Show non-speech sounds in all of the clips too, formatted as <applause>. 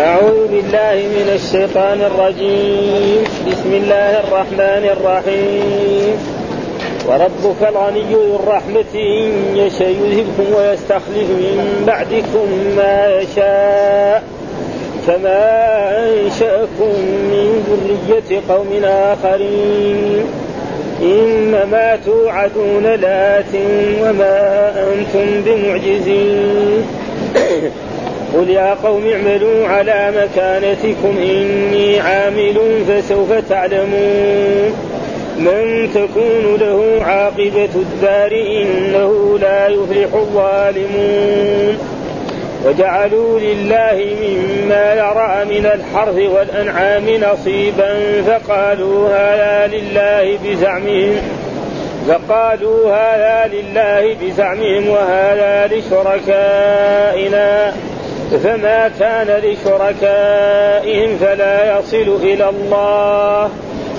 أعوذ بالله من الشيطان الرجيم. بسم الله الرحمن الرحيم. وربك الغني ذو الرحمة إن يشأ يذهبكم ويستخلف من بعدكم ما يشاء. كما أنشأكم من ذرية قوم آخرين. إنما توعدون لآت وما أنتم بمعجزين. قل يا قوم اعملوا على مكانتكم إني عامل فسوف تعلمون من تكون له عاقبة الدار إنه لا يفلح الظالمون وجعلوا لله مما يرى من الحرث والأنعام نصيبا فقالوا هذا لله بزعمهم فقالوا هذا لله بزعمهم وهذا لشركائنا فما كان لشركائهم فلا يصل إلى الله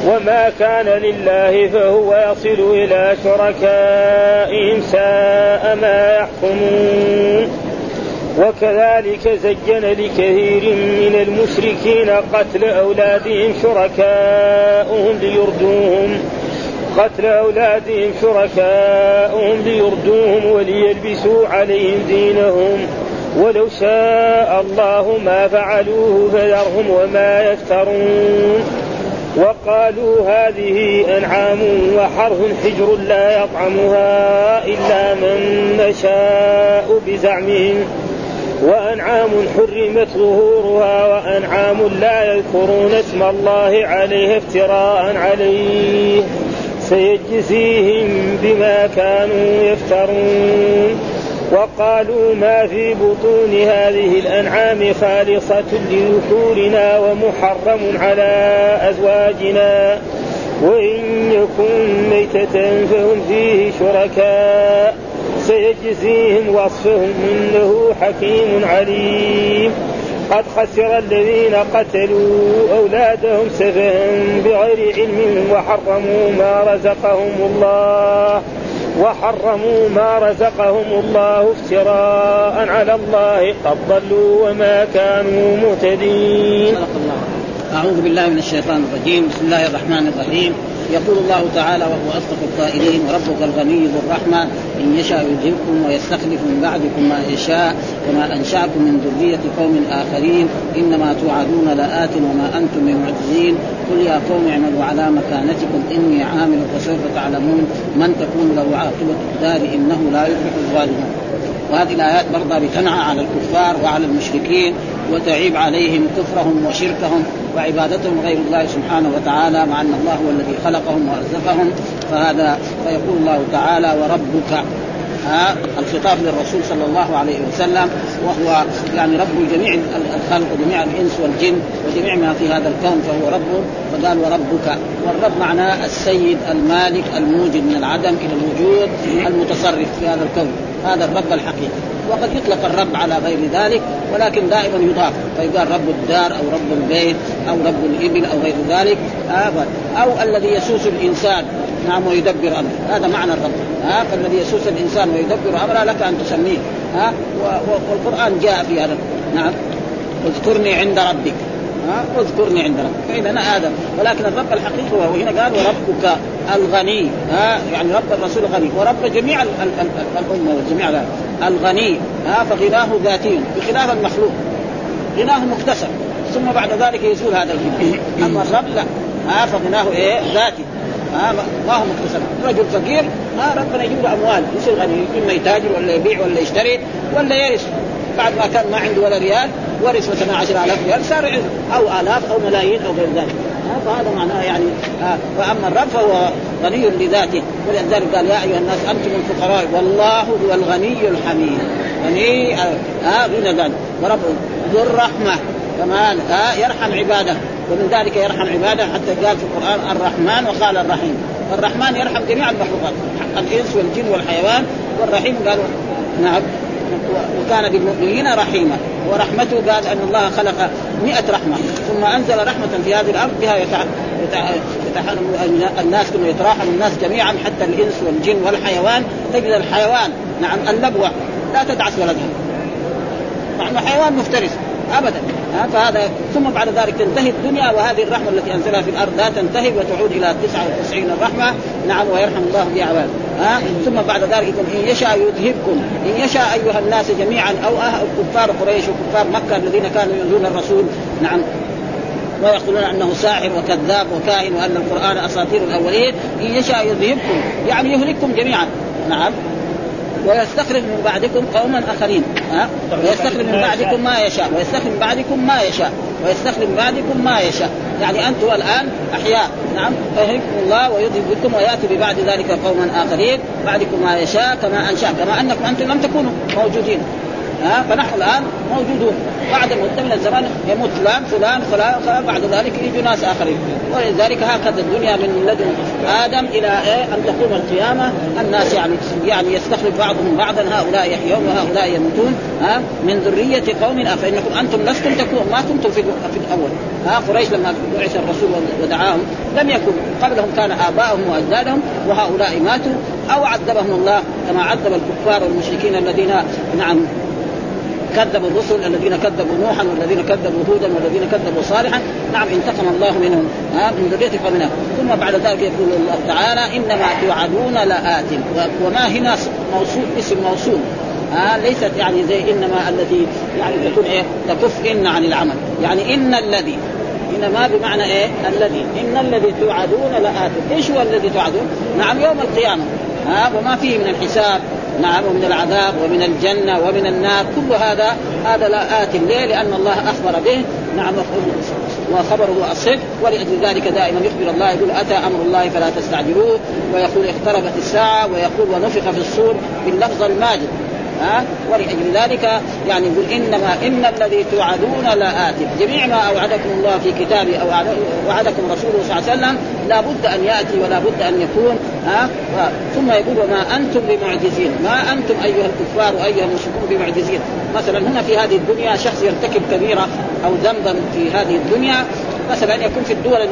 وما كان لله فهو يصل إلى شركائهم ساء ما يحكمون. وكذلك زين لكثير من المشركين قتل أولادهم شركاؤهم ليردوهم قتل أولادهم شركاؤهم ليردوهم وليلبسوا عليهم دينهم. ولو شاء الله ما فعلوه فذرهم وما يفترون. وقالوا هذه أنعام وحرث حجر لا يطعمها إلا من نشاء بزعمهم. وأنعام حرمت ظهورها وأنعام لا يذكرون اسم الله عليه افتراء عليه. سيجزيهم بما كانوا يفترون. وقالوا ما في بطون هذه الأنعام خالصة لذكورنا ومحرم على أزواجنا. وإن يكن ميتة فهم فيه شركاء. سيجزيهم وصفهم إنه حكيم عليم. قد خسر الذين قتلوا أولادهم سفها بغير علم وحرموا ما رزقهم الله. وحرموا ما رزقهم الله افتراء على الله قد ضلوا وما كانوا مهتدين. أعوذ بالله من الشيطان الرجيم، بسم الله الرحمن الرحيم، يقول الله تعالى وهو أصدق القائلين وربك الغني ذو الرحمة إن يشاء يذهبكم ويستخلف من بعدكم ما يشاء كما أنشأكم من ذرية قوم آخرين إنما توعدون لآت وما أنتم بمعجزين. قل يا قوم اعملوا على مكانتكم إني عامل فسوف تعلمون. من تكون له عاقبة الدار إنه لا يفلح الظالمون. وهذه الآيات برضه بتنعى على الكفار وعلى المشركين وتعيب عليهم كفرهم وشركهم. وعبادتهم غير الله سبحانه وتعالى مع أن الله هو الذي خلقهم وأرزقهم. فهذا فيقول الله تعالى وربك ها الخطاب للرسول صلى الله عليه وسلم وهو يعني رب جميع الخلق وجميع الإنس والجن وجميع ما في هذا الكون فهو رب فقال وربك والرب معناه السيد المالك الموجد من العدم إلى الوجود المتصرف في هذا الكون. هذا الرب الحقيقي. وقد يطلق الرب على غير ذلك ولكن دائما يضاف. فيقال رب الدار أو رب البيت أو رب الإبل أو غير ذلك أو الذي يسوس الإنسان نعم ويدبر أمره. هذا معنى الرب. ها فالذي يسوس الإنسان ويدبر أمره لك أن تسميه. ها والقرآن جاء في هذا. نعم. اذكرني عند ربك. ها؟ اذكرني عند ربك فاذا هذا ولكن الرب الحقيقي هو هنا قال وربك الغني. ها؟ يعني رب الرسول غني ورب جميع الأمة وجميع الغني. ها؟ فغناه ذاتي. بخلاف المخلوق. غناه مكتسب ثم بعد ذلك يزول هذا الغنى <coughs> أما الرب لا. ها؟ فغناه إيه؟ ذاتي. ها؟ ما هو مكتسب رجل فقير. ها؟ ربنا يجيب له أموال. يصير غني اما يتاجر ولا يبيع ولا يشتري ولا يرث. بعد ما كان ما عنده ولا ريال ورث مثلا 10000 ريال صار أو آلاف أو ملايين أو غير ذلك. فهذا معناه يعني آه فاما الرب فهو غني لذاته. ولذلك قال يا أيها الناس أنتم الفقراء والله هو الغني الحميد. غني آه غنى ذلك ورب ذو الرحمة. كمان آه يرحم عباده. ومن ذلك يرحم عباده حتى قال في القرآن الرحمن وقال الرحيم. الرحمن يرحم جميع المخلوقات الإنس والجن والحيوان والرحيم قالوا نعم. وكان بالمؤمنين رحيما. ورحمته قال أن الله خلق مئة رحمة ثم أنزل رحمة في هذه الأرض بها يتحنم الناس كانوا يتراحم الناس جميعا حتى الإنس والجن والحيوان. تجد الحيوان نعم اللبوة لا تدعس ولدها. مع انه حيوان مفترس. ابدا. ها فهذا ثم بعد ذلك تنتهي الدنيا وهذه الرحمة التي أنزلها في الأرض لا تنتهي وتعود إلى 99 الرحمة. نعم ويرحم الله بها عباده ها ثم بعد ذلك إن يشاء يذهبكم. إن يشاء أيها الناس جميعا أو أهل كفار قريش وكفار مكة الذين كانوا يؤذون الرسول. نعم. ويقولون أنه ساحر وكذاب وكاهن وأن القرآن أساطير الأولين. إن يشاء يذهبكم يعني يهلككم جميعا. نعم. ويستخرج من بعدكم قوما آخرين. ها؟ ويستخرج من بعدكم ما يشاء. ويستخرج من بعدكم ما يشاء. ويستخرج من بعدكم ما يشاء. يعني أنتم الآن أحياء. نعم. فيهلككم الله ويذهب بكم ويأتي ببعد ذلك قوما آخرين. بعدكم ما يشاء كما أنشأ. كما أنكم أنتم لم تكونوا موجودين. ها فنحن الآن موجودون. بعد مده من الزمان يموت فلان فلان فلان بعد ذلك يجوا ناس آخرين. ولذلك هكذا الدنيا من لدن آدم إلى إيه؟ أن تقوم القيامة. الناس يعني يعني يستخلف بعضهم بعضا. هؤلاء يحيون وهؤلاء يموتون. ها؟ من ذرية قوم فانكم أنتم لستم تكونوا ما كنتم في في الأول. ها؟ قريش لما بعث الرسول ودعاهم لم يكن قبلهم كان آباؤهم وأجدادهم وهؤلاء ماتوا. أو عذبهم الله كما عذب الكفار والمشركين الذين نعم كذبوا الرسل الذين كذبوا نوحا والذين كذبوا هودا والذين كذبوا صالحا. نعم انتقم الله منهم ها من ذريه قومنا ثم بعد ذلك يقول الله تعالى إنما توعدون لآت. وما هنا موصول اسم موصول ها ليست يعني زي إنما التي يعني تكون إيه؟ تكف إن عن العمل. يعني إن الذي انما بمعنى إيه؟ الذي. إن الذي توعدون لآت. إيش هو الذي توعدون؟ نعم يوم القيامة ها وما فيه من الحساب. نعم ومن العذاب ومن الجنة ومن النار. كل هذا هذا لا آت ليه؟ لأن الله أخبر به. نعم وخبره الصدق ولأجل ذلك دائما يخبر الله يقول أتى أمر الله فلا تستعجلوه؟ ويقول اقتربت الساعة ويقول ونفخ في الصور باللفظ الماجد. ها؟ ولأجل ذلك يعني يقول إنما إن الذي توعدون لآت جميع ما أوعدكم الله في كتابه أو وعدكم رسوله صلى الله عليه وسلم لا بد أن يأتي ولا بد أن يكون ها؟ ثم يقول وما أنتم بمعجزين. ما أنتم أيها الكفار وأيها المشركون بمعجزين. مثلا هنا في هذه الدنيا شخص يرتكب كبيرة أو ذنبا في هذه الدنيا مثلا يكون في الدول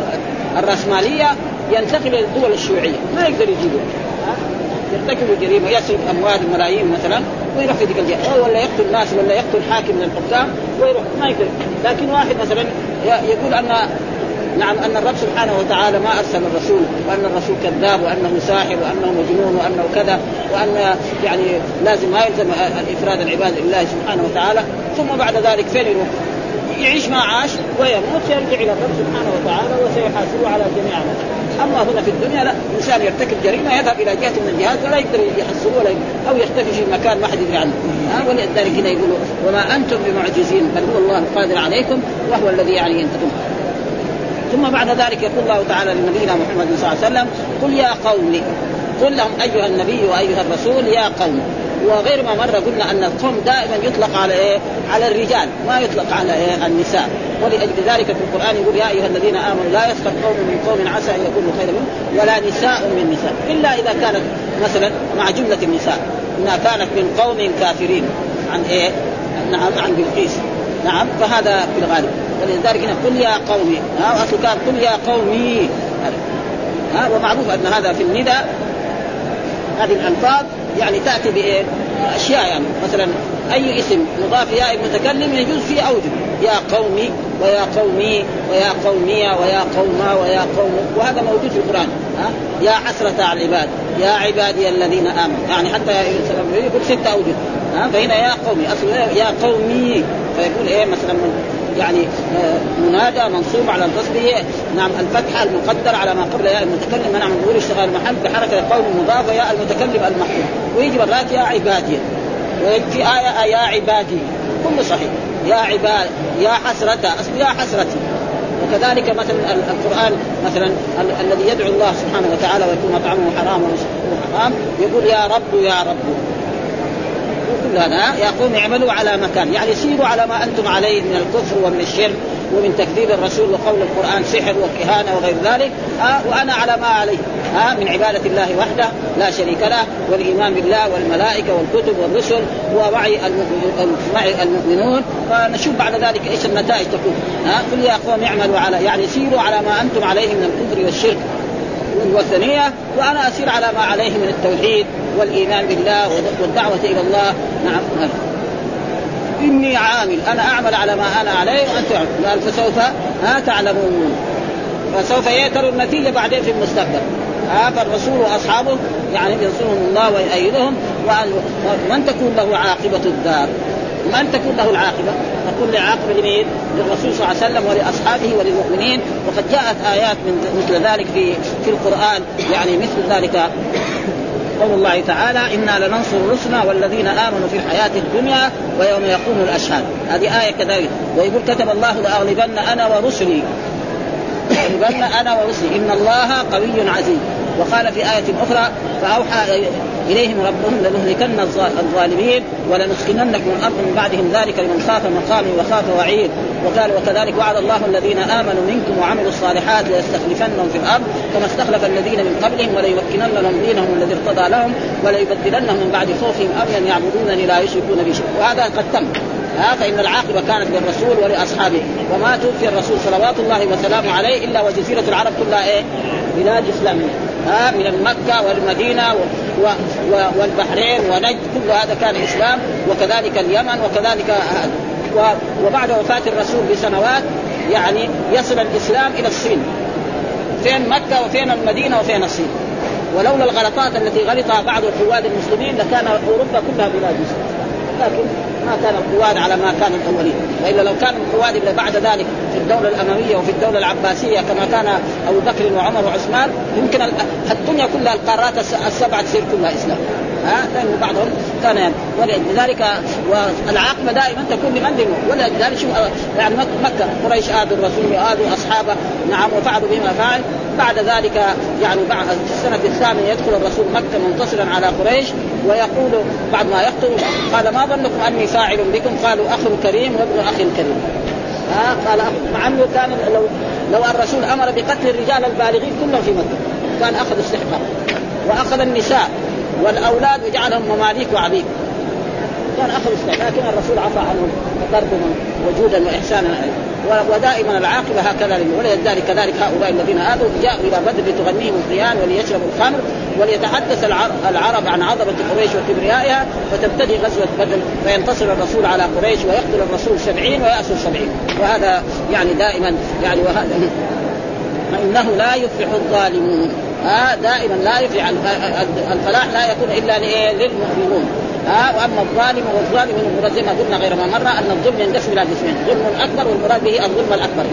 الرأسمالية ينتقل إلى الدول الشيوعية ما يقدر يجيبه يرتكب جريمة يسرق أموال الملايين مثلا. ويروح في ذيك الجهه ولا يقتل الناس ولا يقتل حاكم من الحكام ويروح. ما يقدر. لكن واحد مثلا يقول ان نعم أن الرب سبحانه وتعالى ما أرسل الرسول وأن الرسول كذاب وأنه ساحر وأنه مجنون وأنه كذا وأن يعني لازم ما يلزم الافراد العباد لله سبحانه وتعالى. ثم بعد ذلك فين يروح؟ يعيش ما عاش ويموت يرجع إلى الرب سبحانه وتعالى وسيحاسبه على جميع عمله أما هنا في الدنيا لا إنسان يرتكب جريمة يذهب إلى جهة من الجهات ولا يقدر يحصلوه ولا أو يختفي في مكان ما حد يدري عنه ها ولذلك هنا يقولوا وما أنتم بمعجزين بل هو الله القادر عليكم وهو الذي يعني ينتقم ثم بعد ذلك يقول الله تعالى لنبينا محمد صلى الله عليه وسلم قل يا قوم قل لهم أيها النبي وأيها الرسول يا قوم. وغير ما مره قلنا أن القوم دائما يطلق على إيه؟ على الرجال ما يطلق على إيه؟ النساء ولأجل ذلك في القرآن يقول يا أيها الذين آمنوا لا يسخر قوم من قوم عسى أن يكونوا خيرا منهم ولا نساء من نساء إلا إذا كانت مثلا مع جملة النساء إنها كانت من قوم كافرين عن إيه؟ نعم عن بلقيس نعم فهذا في الغالب ولذلك هنا قل يا قومي ها أصل كان قل يا قومي ها ومعروف أن هذا في النداء هذه الألفاظ يعني تأتي بايه؟ اشياء يعني. مثلا أي اسم مضاف ياء المتكلم يجوز فيه أوجه. يا قومي ويا قومي ويا قومي ويا قوما ويا قوم. وهذا موجود في القرآن. ها؟ يا حسرة على العباد. يا عبادي الذين آمنوا. يعني حتى يقول ست أوجه. ها؟ فهنا يا قومي. أصل يا قومي. فيقول إيه؟ مثلا يعني آه، منادى منصوب على النصب نعم الفتحه المقدر على ما قبل ياء المتكلم. منع من ظهور اشتغال المحل بحركة قول مضافه ياء المتكلم المحفوظ ويجي مرات يا عبادي. وفي آية يا عبادي. كله صحيح. يا عباد يا حسرة. أصل يا حسرتي وكذلك مثلا القرآن مثلا الذي يدعو الله سبحانه وتعالى ويكون مطعمه حرام حرام يقول يا رب يا رب. كل هذا يا قوم اعملوا على مكان. يعني سيروا على ما أنتم عليه من الكفر ومن الشرك ومن تكذيب الرسول وقول القرآن سحر وكهانة وغير ذلك. ها وأنا على ما عليه. ها من عبادة الله وحده لا شريك له والإيمان بالله والملائكة والكتب والرسل ووعي المؤمنون. فنشوف بعد ذلك إيش النتائج تكون. ها قل يا قوم اعملوا على يعني سيروا على ما أنتم عليه من الكفر والشرك. والوثنيه وأنا أسير على ما عليه من التوحيد والإيمان بالله والدعوة إلى الله. نعم إني عامل أنا أعمل على ما أنا عليه وأنتم قال فسوف ها تعلمون. فسوف يأتر النتيجة بعدين في المستقبل. ها فالرسول وأصحابه يعني ينصرهم الله ويؤيدهم ومن تكون له عاقبة الدار. من تكون له العاقبة؟ تكون العاقبة لمين؟ للرسول صلى الله عليه وسلم ولأصحابه وللمؤمنين. وقد جاءت آيات من مثل ذلك في في القرآن. يعني مثل ذلك قول الله تعالى إنا لننصر رسلنا والذين آمنوا في الحياة الدنيا ويوم يقوم الأشهاد. هذه آية كذلك. ويقول كتب الله لأغلبن أنا ورسلي. لاغلبن أنا ورسلي. إن الله قوي عزيز. وقال في آية أخرى فأوحى إليهم ربهم لنهلكن الظالمين ولنسكننكم الأرض من بعدهم ذلك لمن خاف مقامي وخاف وعيد. وقال وكذلك وعد الله الذين آمنوا منكم وعملوا الصالحات ليستخلفنهم في الأرض كما استخلف الذين من قبلهم وليمكنن لهم دينهم الذي ارتضى لهم وليبدلنهم من بعد خوفهم أمنا يعبدونني لا يشركون بي شيئا. وهذا قد تم. ها فإن العاقبة كانت للرسول ولأصحابه. وما توفي الرسول صلوات الله وسلامه عليه إلا وجزيرة العرب كلها إيه؟ بلاد إسلامية ها من مكة والمدينة و و و والبحرين ونجد كل هذا كان إسلام. وكذلك اليمن وكذلك هذا وبعد وفاة الرسول بسنوات يعني يصل الإسلام إلى الصين. فين مكة وفين المدينة وفين الصين. ولولا الغلطات التي غلطها بعض القواد المسلمين لكان أوروبا كلها بلاد مسلمة لكن ما كان القواد على ما كان الأولين. وإلا لو كان القواد بعد ذلك في الدولة الأموية وفي الدولة العباسية كما كان أبو بكر وعمر وعثمان يمكن الدنيا كلها القارات السبعة تصير كلها إسلام. ها لأن بعضهم كان يعني. ولذلك والعاقبة دائما تكون لمن دينه ولذلك شوف يعني مكة قريش آذوا الرسول واذوا أصحابه. نعم وفعلوا بما فعل بعد ذلك يعني بعد السنة الثامنة يدخل الرسول مكة منتصرا على قريش ويقول بعد ما يقتل قال ما ظنكم أني فاعل بكم؟ قالوا أخ كريم وابن أخ كريم. ها قال مع أنه كان لو لو الرسول أمر بقتل الرجال البالغين كلهم في مكة كان أخذ استحقاق وأخذ النساء. والأولاد وجعلهم مماليك وعبيد. كان اخذ استحقاق لكن الرسول عفى عنهم ضربهم وجودا وإحسانا ودائما العاقبة هكذا ولذلك كذلك هؤلاء الذين آذوا جاءوا إلى بدر لتغنيهم القيان وليشربوا الخمر وليتحدث العرب عن عظمة قريش وكبريائها فتبتدي غزوة بدر فينتصر الرسول على قريش ويقتل الرسول سبعين ويأسر سبعين. وهذا يعني دائما يعني وهذا <laughs> فإنه لا يفلح الظالمون. آه دائما لا يفلح الفلاح لا يكون إلا للمؤمنون. ها وأما الظالم والظالم المراد زي ما قلنا غير ما مره أن الظلم ينقسم إلى قسمين ظلم أكبر والمراد به الظلم الأكبر.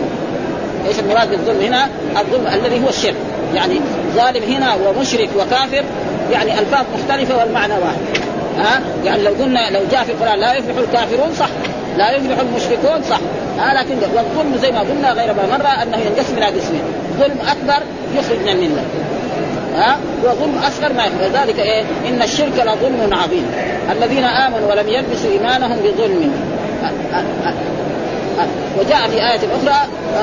إيش المراد بالظلم هنا؟ الظلم الذي هو الشرك. يعني ظالم هنا ومشرك وكافر يعني ألفاظ مختلفة والمعنى واحد. ها يعني لو قلنا لو جاء في القرآن لا يفلح الكافرون صح. لا يفلح المشركون صح. ها لكن والظلم زي ما قلنا غير ما مره أنه ينقسم إلى قسمين ظلم أكبر يخرج من الملة. ها؟ وظلم أصغر ما يخرج ذلك إيه؟ إن الشرك لظلم عظيم. الذين آمنوا ولم يلبسوا إيمانهم بظلم. وجاء في آية أخرى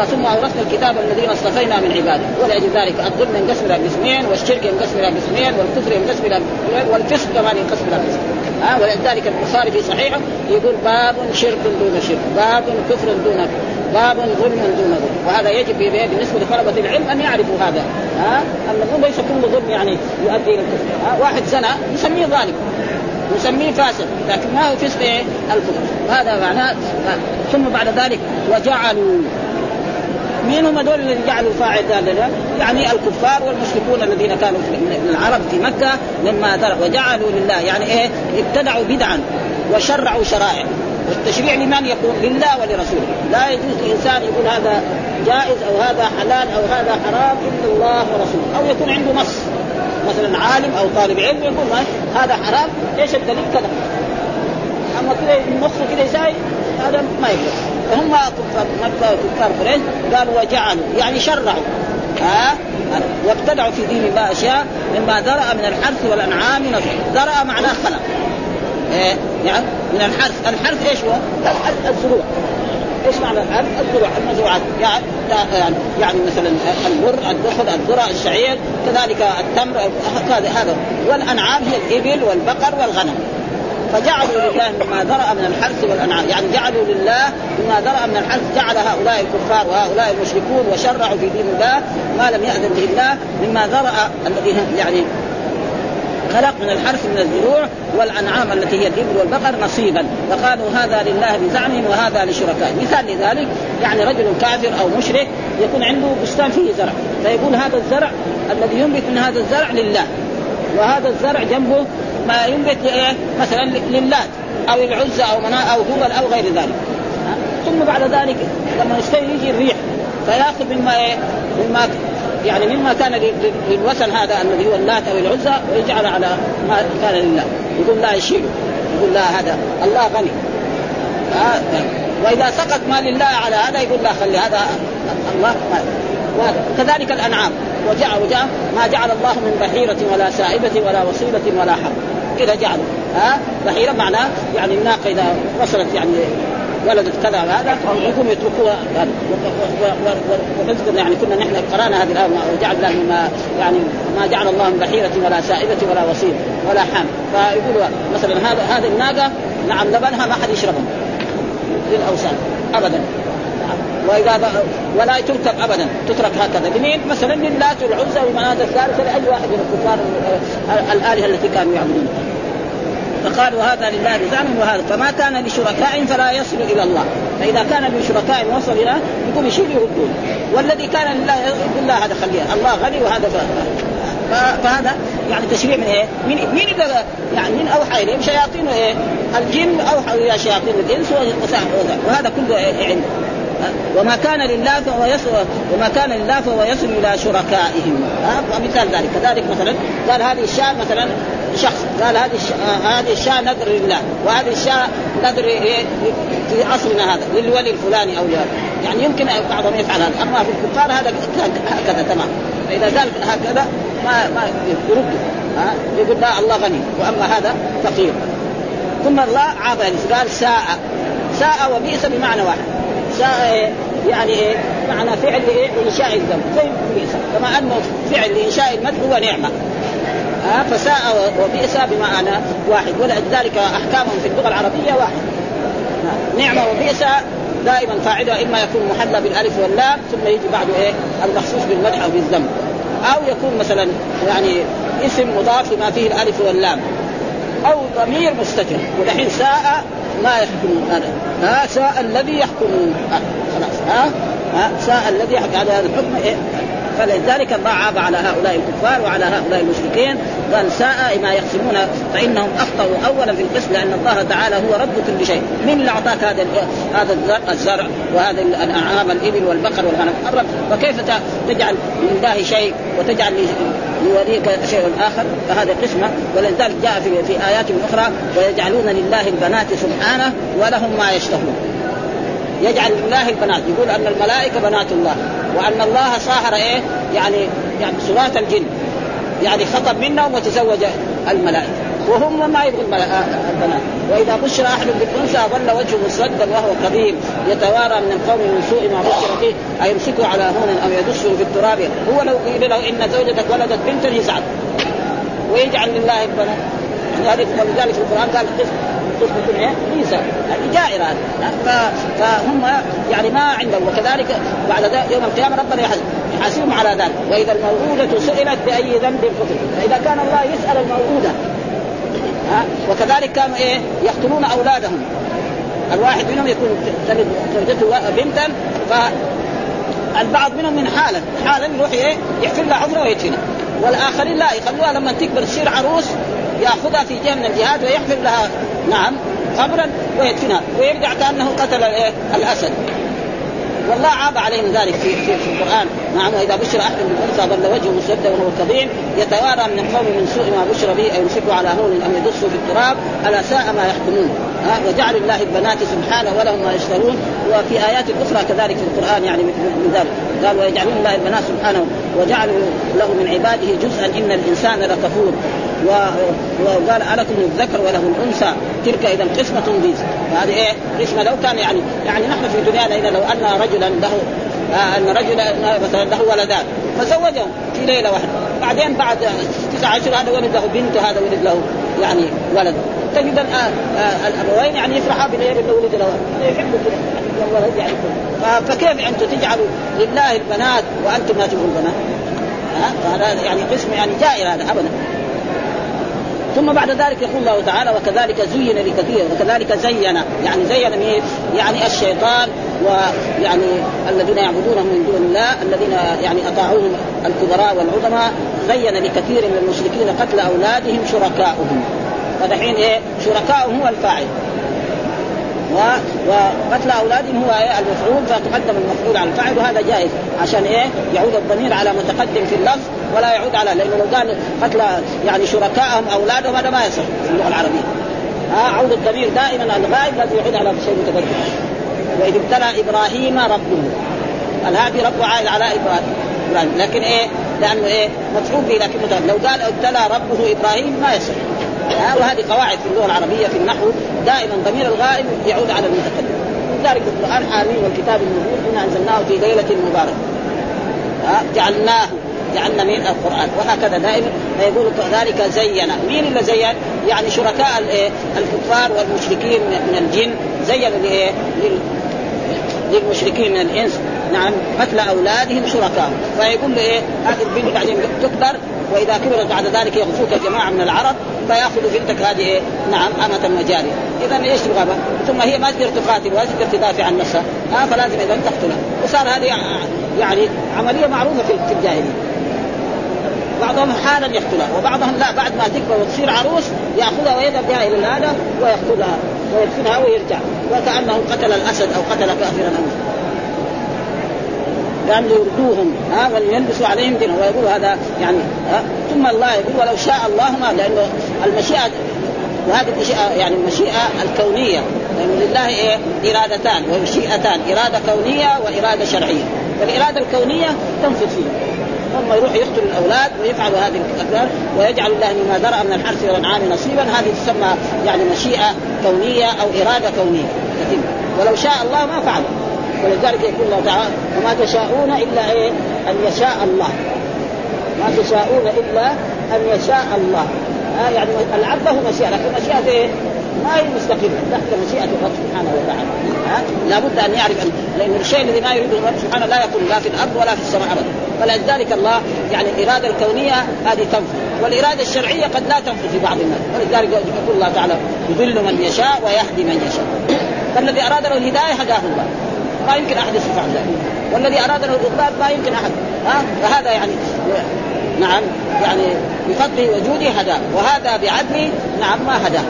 ثم أورثنا الكتاب الذين اصطفينا من عباده ولأجل ذلك الظلم ينقسم إلى قسمين والشرك ينقسم إلى قسمين والكفر ينقسم إلى والفسق كمان ينقسم إلى قسمين. ها؟ ولذلك البخاري في صحيحه يقول باب شرك دون شرك باب كفر دون باب ظلم دون ظلم وهذا يجب بالنسبة لطلبة العلم أن يعرفوا هذا. ها؟ ان ليس كل ظلم يعني يؤدي إلى الكفر. واحد زنى يسميه ظالم. يسميه فاسق. لكن ما هو فسق إيه الكفر. هذا معناه ثم بعد ذلك وجعلوا مين هم دول اللي جعلوا فاعل ذلك؟ يعني الكفار والمشركون الذين كانوا من العرب في مكة درب وجعلوا لله. يعني إيه؟ ابتدعوا بدعا وشرعوا شرائع. والتشريع لمن يكون لله ولرسوله. لا يجوز انسان يقول هذا جائز أو هذا حلال أو هذا حرام إلا الله ورسوله. أو يكون عنده نص. مثلا عالم أو طالب علم يقول هذا حرام إيش الدليل؟ كذا. أما كذا مخه كذا يساوي هذا ما يقدر فهم كفار مكه وكفار قريش قالوا وجعلوا يعني شرعوا. ها؟ وابتدعوا في دين الله أشياء مما ذرأ من الحرث والأنعام ذرأ معناه خلق. إيه؟ يعني من الحرث الحرث إيش هو؟ الزروع. إيش معنى الحرث؟ الزروع المزروعات. يعني يعني يعني مثلا البر الدخل الذرة الشعير كذلك التمر هذا والأنعام هي الإبل والبقر والغنم. فجعلوا لله مما ذرأ من الحرث والأنعام، يعني جعلوا لله مما ذرأ من الحرث. جعل هؤلاء الكفار وهؤلاء المشركون وشرعوا في دين الله ما لم يأذن به الله مما ذرأ الذي يعني خلق من الحرث من الزروع والأنعام التي هي الإبل والبقر نصيبا. فقالوا هذا لله بزعمهم وهذا لشركائهم مثال لذلك يعني رجل كافر أو مشرك يكون عنده بستان فيه زرع. فيقول هذا الزرع الذي ينبت من هذا الزرع لله. وهذا الزرع جنبه ما ينبت إيه؟ مثلا للات أو العزى أو منا أو هبل أو غير ذلك. ثم بعد ذلك لما يستوي يجي الريح. فيأخذ مما إيه؟ مما يعني مما كان للوثن هذا الذي هو اللات أو العزى ويجعل على ما كان لله. يقول لا يشيله يقول لا هذا الله غني. وإذا سقط ما لله على هذا يقول لا خلي هذا الله. وكذلك الأنعام. وجعل وجعل ما جعل الله من بحيرة ولا سائبة ولا وصيلة ولا حق إذا جعلوا ها بحيرة معناه يعني الناقة إذا وصلت يعني ولدت كذا هذا يقوم يتركوها ونذكر يعني كنا نحن قرانا هذه الآية وجعل الله ما يعني ما جعل الله من بحيرة ولا سائبة ولا وصيل ولا حام. فيقولوا مثلا هذا هذه الناقة نعم لبنها ما حد يشربه للأوثان ابدا. وإذا ولا تركب ابدا تترك هكذا. لمين؟ مثلا للات والعزى والمناة الثالثة لأي واحد من الكفار الآلهة التي كانوا يعبدونها فقالوا هذا لله بزعم وهذا. فما كان لشركاء فلا يصل إلى الله. فإذا كان لشركاء وصل إلى يقوم يشيل يردون والذي كان لله يقول لا هذا خليه. الله غني وهذا فهذا يعني تشريع من إيه؟ من مين يعني من أوحى إليهم شياطين إيه؟ الجن اوحى إلى شياطين الإنس وهذا كله إيه؟ عنده وما كان لله فهو يصل وما كان لله فهو يصل إلى شركائهم. مثال ذلك. كذلك مثلا قال هذه الشاة مثلا شخص قال هذه هذه الشاة نذر لله وهذه الشاة نذر في عصرنا هذا للولي الفلاني أو يعني يمكن بعضهم يفعل هذا أما في الكفار هذا هكذا تمام. فإذا قال هكذا ما ما يرد. ها؟ يقول لا الله غني وأما هذا فقير. ثم الله عاب قال ساء. ساء وبئس بمعنى واحد. ساء يعني إيه؟ معنى فعل إيه؟ لانشاء الذنب زي بئس. كما أنه فعل لانشاء المدح هو نعمة. ها فساء وبئس بمعنى واحد. ولذلك أحكامهم في اللغة العربية واحد. نعمة وبئس دائما فاعلها إما يكون محلى بالألف واللام ثم يجي بعده إيه؟ المخصوص بالمدح أو بالذنب. أو يكون مثلا يعني اسم مضاف لما فيه الألف واللام. أو ضمير مستتر. ودحين ساء ما يحكمون. هذا ها ساء الذي يحكمون. خلاص ها ها ساء الذي يحكم. هذا الحكم إيه؟ فلذلك الله عاب على هؤلاء الكفار وعلى هؤلاء المشركين قال ساء ما يقسمون فإنهم أخطأوا اولا في القسم لأن الله تعالى هو رب كل شيء، من اللي أعطاك هذا هذا الزرع وهذا الأنعام الإبل والبقر والغنم؟ الرب فكيف تجعل لله شيء وتجعل لوليك شيء آخر؟ فهذا قسمة. ولذلك جاء في في آيات أخرى ويجعلون لله البنات سبحانه ولهم ما يشتهون. يجعل لله البنات يقول أن الملائكة بنات الله وأن الله صاهر إيه؟ يعني يعني صلاه الجن يعني خطب منهم وتزوج الملائكة وهم ما يبغوا البنات. وإذا بشر أحد بالأنثى ظل وجهه مسودا وهو كظيم يتوارى من القوم من سوء ما بشر فيه أيمسكه على هون أو يدسه في التراب. هو لو قيل له إن زوجتك ولدت بنتا يزعل ويجعل لله البنات. يعني هذه ولذلك في القرآن قال قسمة إيه؟ عيسى يعني جائرة فهم يعني ما عندهم وكذلك بعد ذلك يوم القيامة ربنا يحاسبهم على ذلك. وإذا الموءودة سئلت بأي ذنب قتل. فإذا كان الله يسأل الموءودة ها وكذلك كانوا إيه؟ يقتلون أولادهم. الواحد منهم يكون تلد زوجته بنتا فالبعض منهم من حالا. حالا يروح إيه؟ يحفر لها عذره ويدفنها والآخرين لا يخلوها لما تكبر تصير عروس ياخذها في جهه من الجهاد ويحفر لها نعم قبرا ويدفنها ويرجع كأنه قتل الايه الأسد. والله عاب عليهم ذلك في, في, في القرآن. نعم وإذا بشر أحد بالانثى ظل وجهه مسودا وهو كظيم يتوارى من القوم من سوء ما بشر به أو على هون ام يدسه في التراب ألا ساء ما يحكمون. ها وجعل الله البنات سبحانه ولهم ما يشتهون. وفي آيات أخرى كذلك في القرآن يعني من ذلك. قال ويجعلون الله البنات سبحانه وجعلوا له من عباده جزءا إن الإنسان لكفور. وقال ألكم الذكر وله الأنثى. تلك إذا قسمة ضيز هذه إيه؟ قسمة. لو كان يعني يعني نحن في دنيانا إذا لو أن رجلا له آه أن رجلا مثلا له ولدان فزوجهم في ليلة واحدة. بعدين بعد تسعة أشهر هذا ولد له بنت وهذا ولد له يعني ولد. تجد آه آه الأبوين يعني يفرحا بغير إنه ولد له. يحبوا يعني فكيف أنتم تجعلوا لله البنات وأنتم ما تبغوا البنات؟ هذا يعني قسم يعني جائر هذا ابدا. ثم بعد ذلك يقول الله تعالى وكذلك زين لكثير وكذلك زين يعني زين من يعني الشيطان ويعني الذين يعبدونهم من دون الله الذين يعني أطاعوهم الكبراء والعظماء زين لكثير من المشركين قتل أولادهم شركاؤهم. فدحين إيه؟ شركاؤهم هو الفاعل. وقتل أولادهم هو إيه؟ المفعول فتقدم المفعول على الفاعل وهذا جائز عشان إيه؟ يعود الضمير على متقدم في اللفظ ولا يعود على لأنه لو قال قتل يعني شركائهم أولادهم هذا ما يصح في اللغة العربية. ها عود الضمير دائما الغائب لازم يعود على شيء متقدم وإذ ابتلى إبراهيم ربه. الهادي ربه عائد على إبراهيم. لكن إيه؟ لأنه إيه؟ مفعول به لكن متقدم. لو قال ابتلى ربه إبراهيم ما يصح. ها وهذه قواعد في اللغة العربية في النحو. دائما ضمير الغائب يعود على المتقدم. ذلك القرآن حامين والكتاب المبين إنا أنزلناه في ليلة مباركة. جعلناه جعلنا من القرآن. وهكذا دائما فيقول كذلك زين. مين اللي زين؟ يعني شركاء الكفار والمشركين من الجن. زينوا لايه؟ للمشركين من الإنس. نعم قتل أولادهم شركاء. فيقول له إيه هذه البنت بعدين تكبر وإذا كبرت بعد ذلك يغزوك جماعة من العرب فياخذوا بنتك هذه إيه؟ نعم أمة وجاريه اذا إيش تبغى؟ ثم هي ما تقدر تقاتل ولا تقدر تدافع عن نفسها. آه فلازم اذا تقتلها وصار هذه يعني عملية معروفة في الجاهلية. بعضهم حالا يقتلها وبعضهم لا بعد ما تكبر وتصير عروس يأخذها ويذهب بها إلى الهذا ويقتلها ويدفنها ويرجع وكأنه قتل الأسد أو قتل كافرا. أو قال ليردوهم ها وليلبسوا عليهم دينهم ويقول هذا يعني ها ثم الله يقول ولو شاء الله ما لأنه المشيئة وهذه المشيئة يعني المشيئة الكونية لأن لله إيه؟ إرادتان ومشيئتان إرادة كونية وإرادة شرعية. فالإرادة الكونية تنفذ فيها. ثم يروح يقتل الأولاد ويفعل هذه الأفعال ويجعل الله مما ذرأ من الحرث والانعام نصيبا. هذه تسمى يعني مشيئة كونية أو إرادة كونية. ولو شاء الله ما فعل. ولذلك يقول الله تعالى وما تشاءون إلا إيه؟ أن يشاء الله. ما تشاءون إلا أن يشاء الله. آه يعني العبد له مشيئة لكن مشيئة إيه؟ ما هي مستقلة. تحت مشيئة الرب سبحانه وتعالى. ها لابد أن يعرف أن لأن الشيء الذي ما يريده الرب سبحانه لا يكون لا في الأرض ولا في السماء ابدا. فلذلك الله يعني الاراده الكونية هذه تنفذ والإرادة الشرعية قد لا تنفذ في بعض الناس. ولذلك يقول الله تعالى يضل من يشاء ويهدي من يشاء. فالذي اراد له الهداية هداه الله. ما يمكن أحد يستطيع ذلك. والذي اراد له الاضلال ما يمكن أحد. ها؟ فهذا يعني نعم يعني بفضله وجوده هداه. وهذا بعدله نعم ما هداه.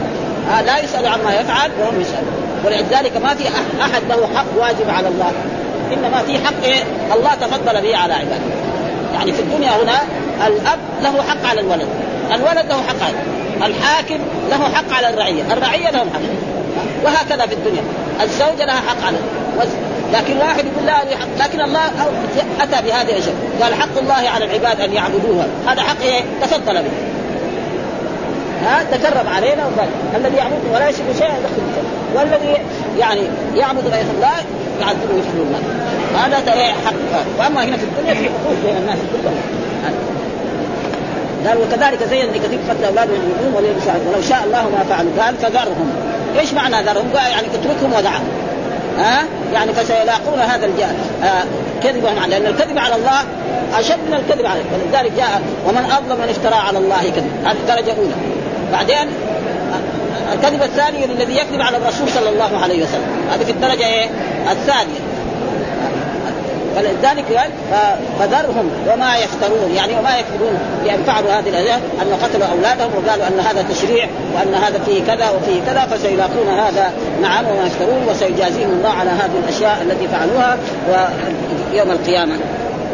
لا يسأل عما يفعل وهم يسألون. ولذلك ما في أحد له حق واجب على الله إنما في حق إيه؟ الله تفضل به على عباده. يعني في الدنيا هنا الأب له حق على الولد الولد له حق على الحاكم له حق على الرعية الرعية لهم حق. وهكذا في الدنيا الزوجة لها حق على لكن واحد يقول لا لكن الله أتى بهذه الأشياء. قال حق الله على العباد أن يعبدوها. هذا حق إيه؟ تفضل به. ها؟ تكرم علينا وقال الذي يعبد ولا يشرك شيئا يدخل والذي يعني يعبد غير الله يعذبه ويدخل الله هذا إيه حق. وأما هنا في الدنيا في حقوق بين الناس كلهم. قال وكذلك زين لكثير قتل اولادهم يؤمنون ولو شاء الله ما فعلوا. قال فذرهم. إيش معنى ذرهم؟ قال يعني اتركهم ودعهم ها؟ يعني فسيلاقون هذا الجهل آه كذبا على لأن الكذب على الله أشد من الكذب عليه. ولذلك جاء ومن أظلم من افترى على الله كذب هذه الدرجة الأولى. بعدين الكذب الثاني الذي يكذب على الرسول صلى الله عليه وسلم. هذه في الدرجة إيه؟ الثانية. فلذلك فذرهم وما يفترون. يعني وما يكذبون بأن فعلوا هذه الأشياء أن قتلوا أولادهم وقالوا أن هذا تشريع وأن هذا فيه كذا وفيه كذا فسيلاقون هذا نعم وما يفترون وسيجازيهم الله على هذه الأشياء التي فعلوها يوم القيامة.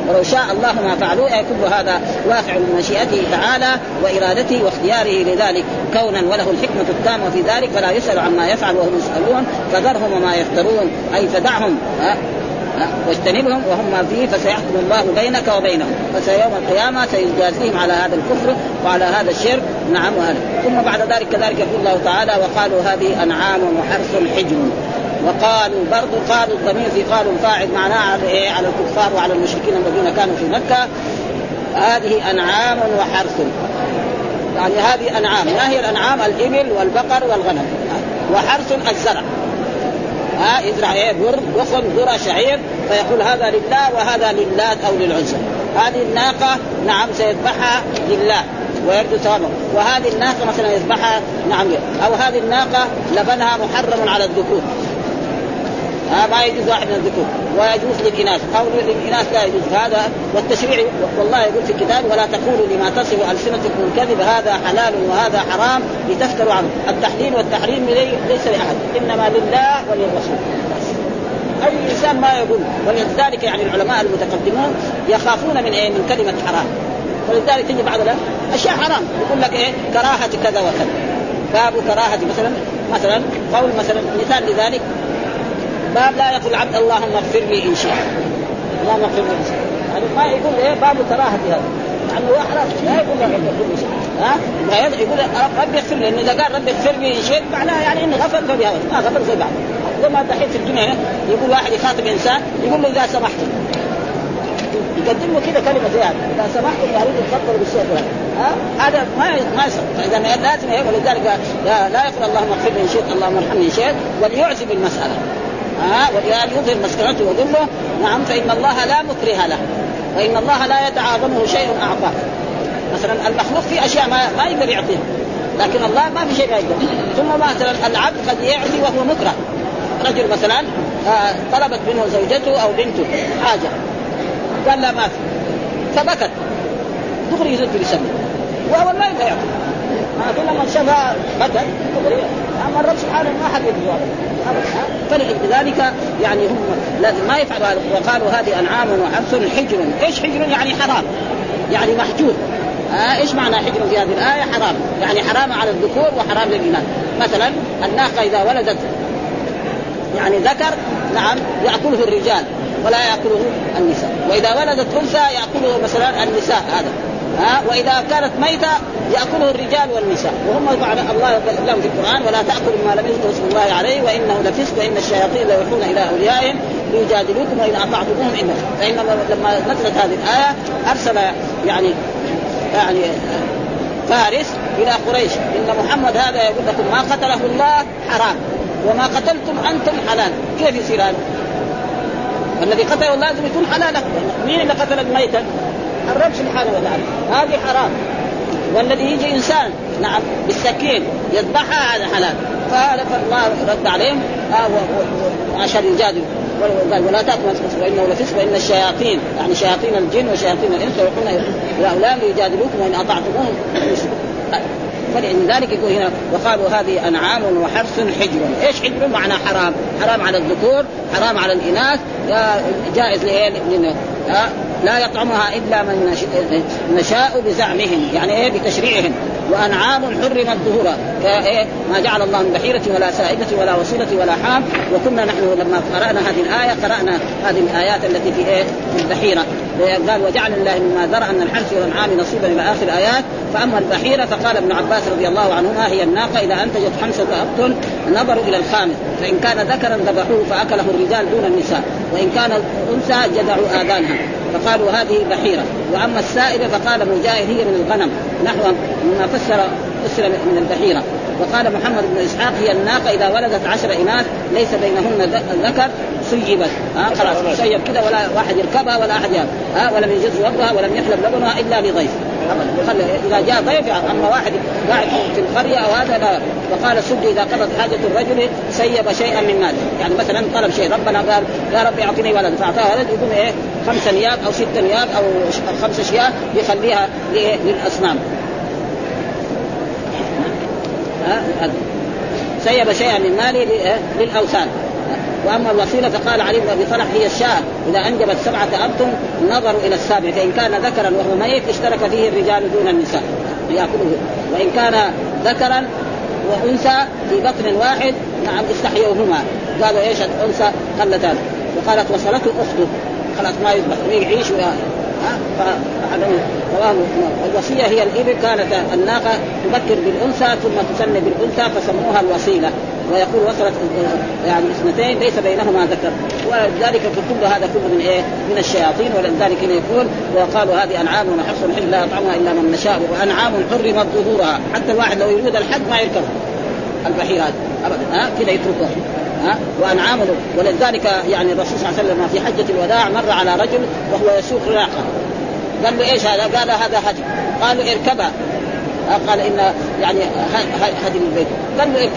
ولو شاء الله ما فعلوا كل هذا واقع من مشيئته تعالى وإرادته واختياره لذلك كونا وله الحكمة التامة في ذلك فلا يسأل عما يفعل وهم يسألون فذرهم وما يفترون أي فدعهم واجتنبهم وهم فيه فسيحكم الله بينك وبينهم فسيوم القيامة سيجازيهم على هذا الكفر وعلى هذا الشرك نعم وهذا. ثم بعد ذلك كذلك يقول الله تعالى وقالوا هذه أنعام وحرث حجر. وقالوا برضو قالوا الضمير في قالوا فاعل معناه على إيه؟ على الكفار وعلى المشركين الذين كانوا في مكة. هذه أنعام وحرث. يعني هذه أنعام. ما هي الأنعام؟ الإبل والبقر والغنم. وحرث الزرع. ها يزرع إيه بر دخن ذرة شعير فيقول هذا لله وهذا لله أو للعزى هذه الناقة نعم سيذبحها لله ويرجو ثوابه. وهذه الناقة مثلا يذبحها نعم أو هذه الناقة لبنها محرم على الذكور. ها ما يجوز واحد من الذكور ويجوز للإناث. أو للإناث لا يجوز. هذا والتشريع والله يقول في الكتاب ولا تقولوا لما تصف ألسنتكم الكذب هذا حلال وهذا حرام لتفتروا عنه. التحليل والتحريم ليس لأحد إنما لله وللرسول. أي إنسان ما يقول. ولذلك يعني العلماء المتقدمون يخافون من إيه؟ من كلمة حرام. ولذلك تجي بعض أشياء حرام. يقول لك إيه؟ كراهة كذا وكذا. باب كراهة مثلا مثلا قول مثلا مثال لذلك باب لا يقول العبد اللهم اغفر لي إن شاء اللهم اغفر لي إن شاء يعني ما يقول إيه باب كراهه هذا. لأنه هو حرام لا يقول رب اغفر لي ها؟ يقول رب اغفر لي. إذا قال رب اغفر لي إن شئت معناها يعني انه غفر فبها ما غفر زي بعض. زي ما دحين في الدنيا يقول واحد يخاطب إنسان يقول له إذا سمحت. يقدم له كذا كلمة زي هذه إذا سمحت يا ريت تفضل فلان ها؟ هذا ما ما فإذا لازم ولذلك لا, لا يقول اللهم اغفر لي إن شئت اللهم ارحمني إن شئت وليعزم المسألة. ها ولان يظهر مسكنته وذله نعم فإن الله لا مكره له وإن الله لا يتعاظمه شيء اعطاه مثلا المخلوق في أشياء ما, ما يقدر يعطيها لكن الله ما في شيء ما يقدر. ثم مثلا العبد قد يعطي وهو مكره. رجل مثلا آه، طلبت منه زوجته أو بنته حاجة قال لا ما في. فبكت. دغري يزد بسبب واول ما يبغى يعطي. كل من شافها بكت. أما الرب سبحانه ما حد يدري فلذلك يعني هم لازم ما يفعلوا هذا. وقالوا هذه أنعام وحرث حجر، إيش حجر؟ يعني حرام. يعني محجور. آه إيش معنى حجر في هذه الآية؟ حرام، يعني حرام على الذكور وحرام للاناث، مثلا الناقة إذا ولدت. يعني ذكر نعم يأكله الرجال ولا يأكله النساء، وإذا ولدت أنثى يأكله مثلا النساء هذا، ها وإذا كانت ميتة يأكله الرجال والنساء وهم الله لهم في القرآن ولا تأكلوا ما لم يذكر اسم الله عليه وإنه لفسق وإن الشياطين ليوحون إلى أوليائهم ليجادلوكم وإن أطعتموهم انه فان لما نزلت هذه الآية أرسل يعني يعني فارس إلى قريش إن محمد هذا يقول لكم ما قتله الله حرام وما قتلتم أنتم حلال كيف يصير هذا؟ الذي قتله لازم يكون حلالا مين اللي قتل الميتا؟ الرب سبحانه وتعالى هذه حرام. والذي يجي إنسان نعم بالسكين يذبحها هذا حلال. فهذا فالله رد عليهم. آه عشان يجادلوا قال ولا تأكل وانه لفسق وان الشياطين يعني شياطين الجن وشياطين الإنس إلى أولاد ليجادلوكم وإن أطعتموهم <coughs> فلذلك يقول هنا وقالوا هذه أنعام وحرث حجر، إيش حجر؟ معنى حرام، حرام على الذكور، حرام على الإناث، جائز لإيه؟ لا يطعمها إلا من نشاء بزعمهم يعني إيه؟ بتشريعهم. وأنعام حرمت ظهورها. كإيه؟ ما جعل الله من بحيرة ولا سائبة ولا وصيله ولا حام. وكنا نحن لما قرأنا هذه الآية قرأنا هذه الآيات التي في إيه؟ في البحيرة. قال وجعل الله مما ذرأ من الحرث والأنعام نصيبا إلى آخر الآيات. فأما البحيرة فقال ابن عباس رضي الله عنهما هي الناقة إذا انتجت خمسة ابطن نظروا إلى الخامس. فإن كان ذكرا ذبحوه فأكله الرجال دون النساء. وإن كان أنثى جدعوا اذانها فقالوا هذه بحيرة. وأما السائبه فقال مجاهد هي من الغنم. نحو مما فسر فسر من البحيرة. وقال محمد بن إسحاق هي الناقة إذا ولدت عشر إناث ليس بينهن ذكر سيبت. ها خلاص سيب كذا ولا واحد يركبها ولا أحد ها ولم يجز وبرها ولم يحلب لبنها إلا لضيف إذا جاء ضيف أما واحد قاعد في القرية أو هذا لا. وقال السد إذا قضت حاجة الرجل سيب شيئا من ماله. يعني مثلا طلب شيء ربنا قال يا رب أعطني ولد. فأعطاه ولد يقوم إيه؟ خمس نيات أو ست نيات أو خمس اشياء يخليها للأصنام. سيب شيئا من ماله للأوثان. وأما الوصيله فقال علي بن أبي طلحه هي الشاة. إذا أنجبت سبعة ابطن نظروا إلى السابع فان كان ذكرا وهو ميت اشترك فيه الرجال دون النساء. ليأكله. وإن كان ذكرا وأنثى في بطن واحد نعم استحيوهما. قالوا إيش الأنثى؟ قلتان وقالت وصلته أخته. خلاص ما يذبح ويعيش الوصية هي الإبل كانت الناقة تبكر بالأنثى ثم تسمي بالأنثى فسموها الوصيلة. ويقول وصلت يعني اثنتين ليس بينهما ذكر. ولذلك كل هذا كله من إيه؟ من الشياطين. ولذلك يقول وقالوا هذه أنعام ونحص الحل لا يطعمها إلا من نشاء وأنعام حرمت ظهورها. حتى الواحد لو يريد الحج ما يركب البحيره ابدا. ها؟ كذا يتركها ها وانعام ولذلك يعني الرسول صلى الله عليه وسلم في حجة الوداع مر على رجل وهو يسوق ناقه قال له إيش هذا؟ قال هذا هدي. قالوا اركبها. قال إن يعني هدم البيت قال له إيه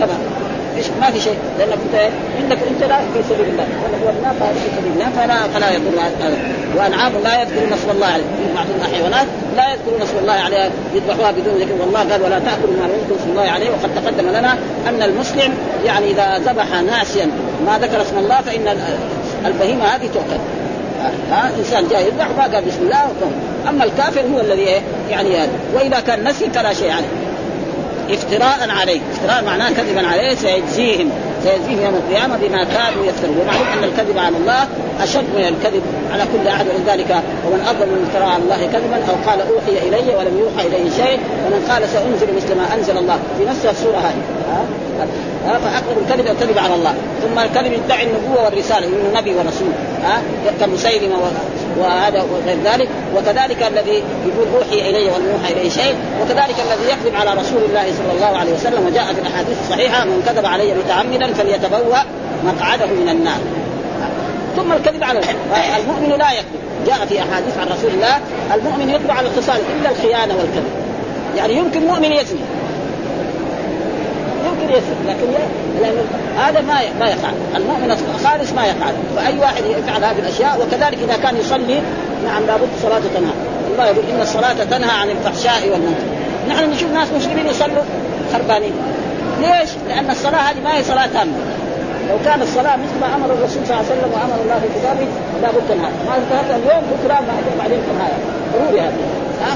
إيش؟ ما في شيء. لأنك انت عندك انت لا في سبيل الله. والناقه هذه في سبيل الله. فلا فلا يضر هذا. وانعام لا يذكرون اسم الله عليه بعض حيوانات لا يذكرون اسم الله عليها. يذبحوها بدون ذكر. والله قال ولا تأكلوا ما يذكر اسم الله عليه وقد تقدم لنا أن المسلم يعني إذا ذبح ناسيا ما ذكر اسم الله فإن البهيمة هذه تؤكل. ها؟ إنسان جاي يذبح ما قال بسم الله أما الكافر هو الذي إيه؟ يعني هذا. وإذا كان نسي فلا شيء عليه. افتراء عليه افتراء معناه كذبا عليه سيجزيهم. سيجزيهم يوم القيامة بما كانوا يفترون. ومعلوم أن الكذب على الله أشد من الكذب على كل أحد ولذلك ومن أظلم من افترى على الله كذبا أو قال أوحي إلي ولم يوحى إليه شيء ومن قال سأنزل مثل ما أنزل الله في نفس السورة هذه. فاكبر الكذب الكذب على الله. ثم الكذب يدعي النبوة والرسالة إنه نبي ورسول ها؟ كمسيلمه وهذا وغير ذلك. وكذلك الذي يقول أوحي إلي ولم يوحى اليه شيء. وكذلك الذي يكذب على رسول الله صلى الله عليه وسلم. وجاء في الأحاديث الصحيحة من كذب علي متعمدا فليتبوأ مقعده من النار. ثم الكذب على <laughs> المؤمن لا يكذب. جاء في أحاديث عن رسول الله المؤمن يكذب على الخصال إلا الخيانة والكذب. يعني يمكن مؤمن يزني. يسرق لكن لأن هذا ما ما يقع المؤمن الخالص ما يقع فأي واحد يفعل هذه الأشياء وكذلك إذا كان يصلي نعم لابد الصلاة تنهى. الله يقول إن الصلاة تنهى عن الفحشاء والمنكر. نحن نشوف ناس مسلمين يصلوا خربانين. ليش؟ لأن الصلاة هذه ما هي صلاة تامة. لو كان الصلاة مثل ما أمر الرسول صلى الله عليه وسلم وأمر الله في كتابه لابد تنهى. ما انتهت اليوم بكرة بعدين تنهى. ضروري هذا.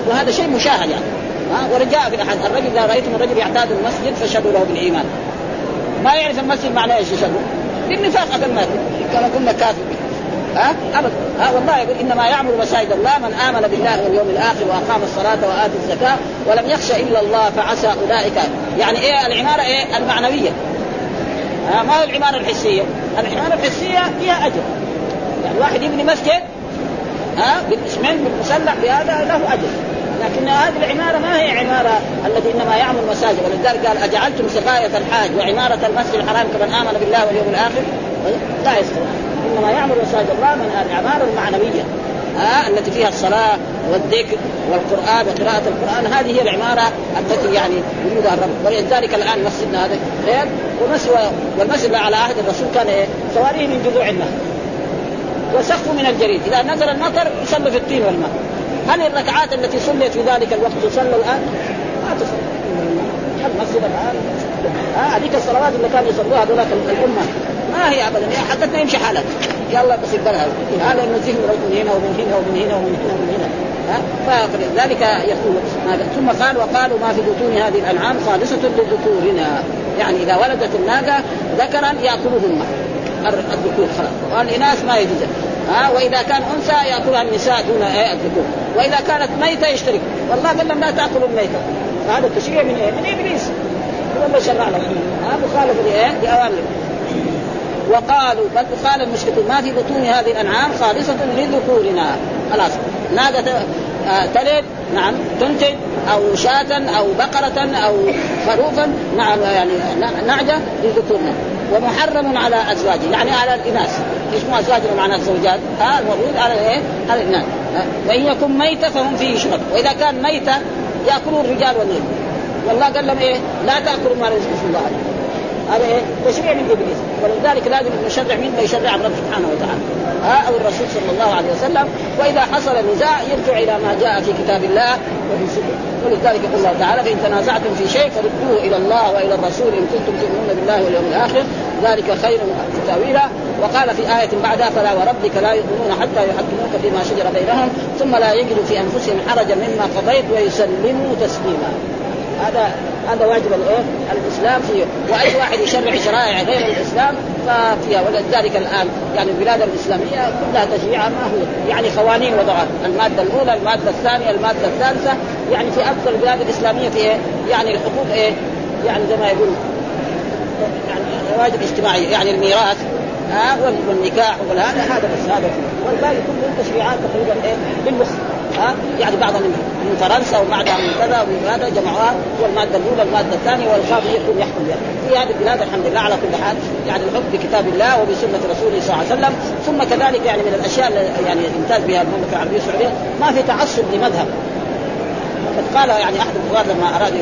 وهذا شيء مشاهد يعني. ها ورجاء في الأحد. الرجل إذا رأيتم الرجل يعتاد المسجد فاشهدوا له بالإيمان. ما يعرف المسجد معناه إيش يشهدوا؟ بالنفاق قبل ما كما قلنا كافر. ها؟ ابدا ها والله يقول إنما يعمر مساجد الله من آمن بالله واليوم الآخر وأقام الصلاة واتى الزكاة ولم يخشى إلا الله فعسى أولئك. يعني إيه العمارة إيه؟ المعنوية. ها ما هي العمارة الحسية؟ العمارة الحسية فيها أجر. يعني واحد يبني مسجد ها بالاسمين بالمسلح بهذا له أجر. لكن هذه العمارة ما هي عمارة التي إنما يعمل مساجد. ولذلك قال أجعلتم سقاية الحاج وعمارة المسجد الحرام كمن آمن بالله واليوم الآخر؟ لا يستوي إنما يعمل مساجد. الله من العمارة المعنوية. آه التي فيها الصلاة والذكر والقرآن وقراءة القرآن. هذه هي العمارة التي يعني يريدها الرب. ولذلك الآن مسجدنا هذا خير والمسجد على عهد الرسول كان إيه؟ سواريه من جذوع النخل. وسقف من الجريد. إذا نزل المطر يصلوا في الطين والماء. هل الركعات التي صليت في ذلك الوقت تصلى الآن؟ ما تصلى المسجد الآن؟ آه هذيك الصلوات اللي كانوا يصلوها هذول الأمة. ما هي ابدا. حتى يمشي حالك. يلا بس يقدرها. هذا ينزههم من هنا ومن هنا ومن هنا ومن هنا ومن هنا. فلذلك يقول ثم قال وقالوا ما في بطون هذه الأنعام خالصة لذكورنا. يعني إذا ولدت الناقة ذكرا يأكلهن. الذكور خلاص. والاناث ما يجوز ها وإذا كان أنثى يأكلها النساء دون الذكور وإذا كانت ميتة يشترك. والله قال لهم لا تأكلوا الميتة. هذا التشريع من إيه؟ من إبليس. هو اللي شرع لهم ها مخالفه لإيه؟ لاوامر وقالوا بل قال المشركون ما في بطون هذه الأنعام خالصة لذكورنا. خلاص. ناقه آه، تلد نعم تنتج أو شاة أو بقرة أو خروفا نعم يعني نعجة لذكورنا. ومحرم على أزواجه يعني على الإناث. إيش مو ازواجنا معنى الزوجات ها المفروض على إيه؟ على الاناث وإن يكن ميتة فهم فيه يشرب وإذا كان ميتة يأكلون الرجال والنساء والله قال لهم إيه؟ لا تأكلوا ما رزق الله عليه هذا إيه؟ تشريع من إبليس. ولذلك لازم نشرع من ما يشرع الرب سبحانه وتعالى. ها أو الرسول صلى الله عليه وسلم. وإذا حصل نزاع يرجع إلى ما جاء في كتاب الله وفي سنة. ولذلك يقول الله تعالى فإن تنازعتم في شيء فردوه إلى الله وإلى الرسول إن كنتم تؤمنون بالله واليوم الآخر. ذلك خير تاويلا وقال في آية بعدها فلا وربك لا يؤمنون حتى يحكموك فيما شجر بينهم ثم لا يجدوا في أنفسهم حرجا مما قضيت ويسلموا تسليما. هذا هذا واجب الايه؟ الاسلام فيه وأي واحد يشرع شرائع غير الاسلام ففيها ولذلك الآن يعني البلاد الإسلامية كلها تشريعها ما هو يعني قوانين وضعت المادة الأولى المادة الثانية المادة الثالثة يعني في أكثر البلاد الإسلامية في إيه؟ يعني الحقوق إيه؟ يعني زي ما يقول يعني واجب اجتماعيه يعني الميراث ها والنكاح وهذا هذا بس هذا والباقي كله تشريعات تقريبا إيه بالمخ ها؟ يعني بعضها من من فرنسا وبعضها من كذا ومن هذا جمعوها والمادة الأولى المادة الثانية والقاضي يكون يحكم بها. في هذه البلاد الحمد لله على كل حال يعني الحكم بكتاب الله وبسنة رسوله صلى الله عليه وسلم. ثم كذلك يعني من الأشياء اللي يعني يمتاز بها المملكة العربية السعودية ما في تعصب لمذهب. قال يعني أحد القضاة لما أراد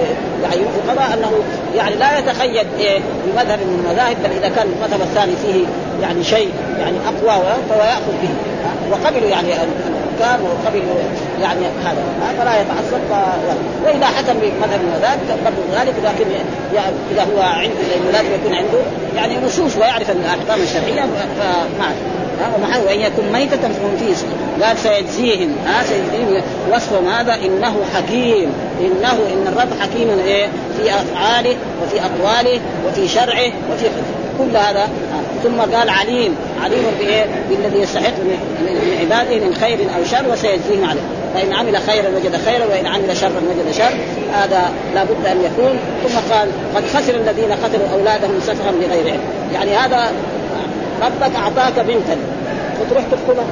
يعني في القضاء أنه يعني لا يتقيد إيه بمذهب من المذاهب بل إذا كان المذهب الثاني فيه يعني شيء يعني أقوى فهو يأخذ به. وقبلوا يعني الحكام وقبلوا يعني هذا. فلا يتعصب وإذا حكم بمذهب المذاهب برضه ذلك لكن إذا هو عنده لأنه لازم يكون عنده يعني نصوص ويعرف الأحكام الشرعية فما وان يكن ميتة فهم فيه قال سيجزيهم. ها سيجزيهم. وصفهم هذا إنه حكيم. إنه إن الرب حكيم إيه؟ في أفعاله وفي أقواله وفي شرعه وفي كل هذا ثم قال عليم عليم بإيه؟ بالذي يستحق من عباده من خير أو شر وسيجزيهم عليه. فإن عمل خيرا وجد خيرا وإن عمل شرا وجد شر. هذا لابد أن يكون. ثم قال قد خسر الذين قتلوا أولادهم سفها بغير علم. يعني هذا ربك أعطاك بنتا. وتروح تقتلها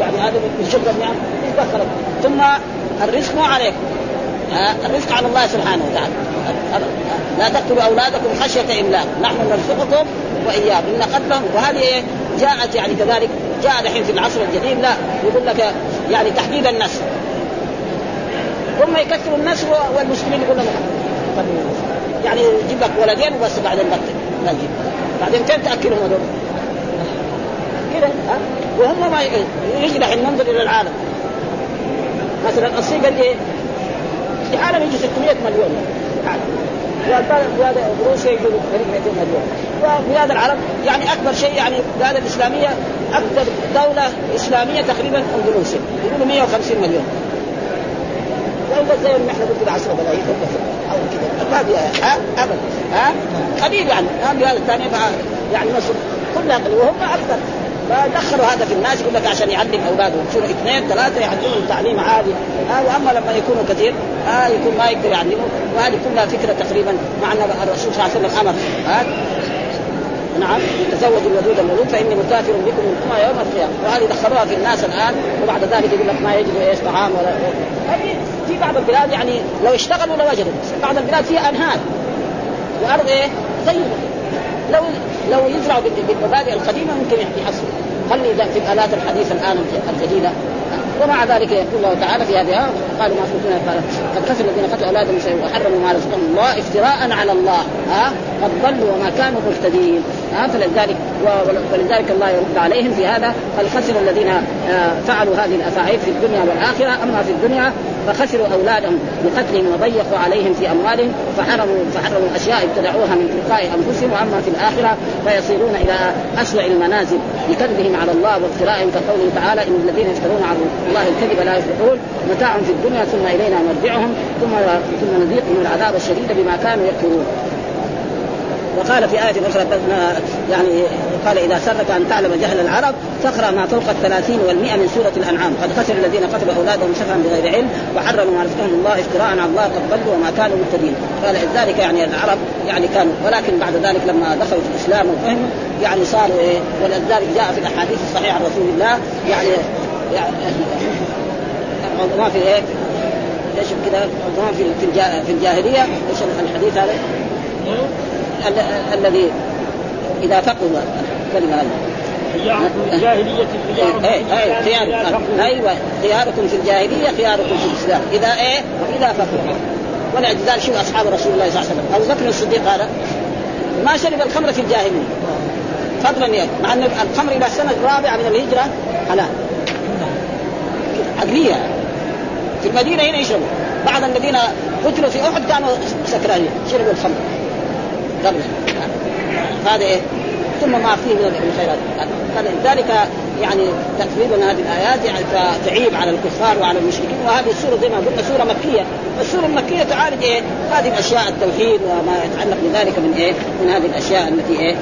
يعني هذا من شكر النعم ثم الرزق مو عليك الرزق على الله سبحانه وتعالى. لا تقتلوا أولادكم خشية إملاق. نحن نرزقكم وإياكم. إن قتلهم وهذه جاءت يعني كذلك جاء الحين في العصر الجديد لا يقول لك يعني تحديد النسل. ثم يكثروا النسل والمسلمين يقول لهم يعني يجيب لك ولدين وبس بعدين لا يجيب بعدين فين تأكلهم هذول؟ كذا وهم ما يجي الحين ننظر إلى العالم. مثلا الصين قد إيه؟ في عالم يجي 600 مليون. وهذا روسيا يجوا قريب 200 مليون وبلاد العرب يعني أكبر شيء يعني البلاد الإسلامية أكثر دولة إسلامية تقريبا اندونيسيا يقولوا 150 مليون. ولا زي ما إحنا قلنا 10 ملايين أو كذا في ابدا. ها؟ قليل يعني. ها بلاد الثانية يعني مصر كلها قليل. وهم أكثر. فدخلوا هذا في الناس يقول لك عشان يعلم أولاده. يصيروا اثنين ثلاثة يعلمهم تعليم عالي آه واما لما يكونوا كثير آه يكون ما يقدر يعلمهم. وهذه كلها فكرة تقريبا مع أن الرسول صلى الله عليه وسلم أمر. آه نعم تزوجوا الودود المولود فإني مسافر بكم الامه يوم القيامة. وهذه دخلوها في الناس الآن وبعد ذلك يقول لك ما يجد إيش طعام ولا في بعض البلاد يعني لو اشتغلوا لوجدوا. بعض البلاد فيها أنهار. وارض إيه؟ طيبه لو لو يزرعوا بالمبادئ القديمة ممكن يحصلوا. خلي في الآلات الحديثة الآن الجديدة. ومع ذلك يقول الله تعالى في هذه قالوا ما قال قد كفر الذين قتلوا اولادهم وحرموا ما رزقهم الله افتراء على الله. ها؟ قد ضلوا وما كانوا مهتدين. ها فلذلك ولذلك الله يرد عليهم في هذا. قد خسر الذين آه، فعلوا هذه الافاعيل في الدنيا والآخرة. أما في الدنيا فخسروا أولادهم بقتلهم وضيقوا عليهم في أموالهم فحرموا فحرموا أشياء ابتدعوها من تلقاء أنفسهم. واما في الآخرة فيصيرون إلى اسوء المنازل بكذبهم على الله وافترائهم كقوله تعالى إن الذين يفترون على الله الكذب لا يفلحون. متاع في الدنيا ثم إلينا مرجعهم ثم ثم نذيقهم العذاب الشديد بما كانوا يكفرون. وقال في آية أخرى يعني قال إذا سرك أن تعلم جهل العرب فاقرأ ما فوق الثلاثين والمئة من سورة الأنعام قد خسر الذين قتلوا أولادهم سفها بغير علم وحرموا ما رزقهم الله افتراء على الله قد ضلوا وما كانوا مهتدين قال ذلك يعني العرب يعني كانوا ولكن بعد ذلك لما دخلوا في الإسلام وفهموا يعني صاروا إيه ولذلك جاء في الأحاديث الصحيحة عن رسول الله يعني يعني ما في إيه إيش كذا في في الجاهلية إيش الحديث هذا؟ الذي إذا فقهوا الكلمة هذه. الجاهلية خيار أيوه خياركم في الجاهلية خياركم في الإسلام. إذا إيه؟ واذا فقهوا ولذلك شوف أصحاب رسول الله صلى الله عليه وسلم. أبو بكر الصديق قال ما شرب الخمر في الجاهلية. فضلا يعني مع أن الخمر إلى السنة الرابعه من الهجرة حلال عقليه في المدينة هنا يشربوا. بعض الذين قتلوا في أحد كانوا سكرانين شربوا الخمر. قبل. هذا إيه؟ ثم ما فيه من الخيرات فلذلك يعني تقريبا هذه الآيات يعني تعيب على الكفار وعلى المشركين. وهذه السوره زي ما قلنا سورة مكية. السورة المكية تعالج إيه؟ هذه الأشياء التوحيد وما يتعلق بذلك من إيه؟ من هذه الأشياء التي إيه؟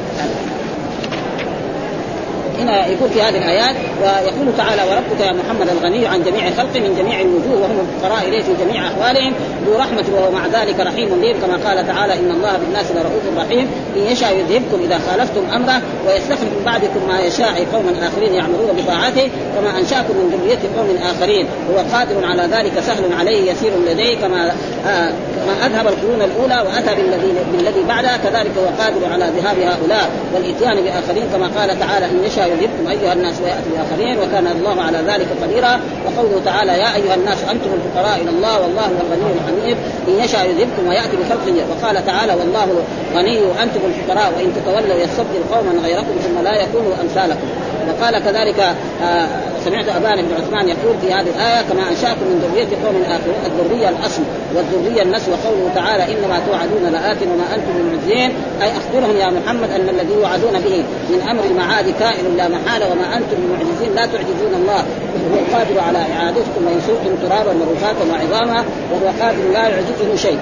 هنا يقول في هذه الآيات ويقول تعالى وربك يا محمد الغني عن جميع خلقه من جميع الوجوه وهم الفقراء إليه في جميع أحوالهم ذو رحمة وهو مع ذلك رحيم بهم كما قال تعالى إن الله بالناس لرؤوف رحيم إن يشاء يذهبكم إذا خالفتم أمره ويستخلف من بعدكم ما يشاء قوما آخرين يعملون بطاعته كما أنشأكم من ذرية قوم آخرين. هو قادر على ذلك سهل عليه يسير لديه كما آه كما أذهب القرون الأولى وأتى بالذي بالذي بعدها كذلك هو قادر على ذهاب هؤلاء والإتيان بآخرين كما قال تعالى إن يشاء يذهبكم ايها الناس وياتي باخرين وكان الله على ذلك قديرا. وقوله تعالى يا أيها الناس أنتم الفقراء إلى الله والله هو الغني الحميد. إن يشاء يذهبكم ويأتي بخلق وقال تعالى والله غني وأنتم الفقراء. وإن تتولوا يستبدل قوما غيركم ثم لا يكونوا أمثالكم. وقال كذلك آه سمعت ابان بن عثمان يقول في هذه الآية كما أنشأكم من ذرية قوم اخرين الذرية الاصل والذرية النسل وقوله تعالى إنما توعدون لآت وما أنتم بمعجزين أي أخبرهم يا محمد أن الذي يوعدون به من أمر المعاد كائن لا محالة وما أنتم بمعجزين لا تعجزون الله. وهو القادر على إعادتكم وان ترابا ورفاتا وعظاما وهو قادر لا يعجزه شيء.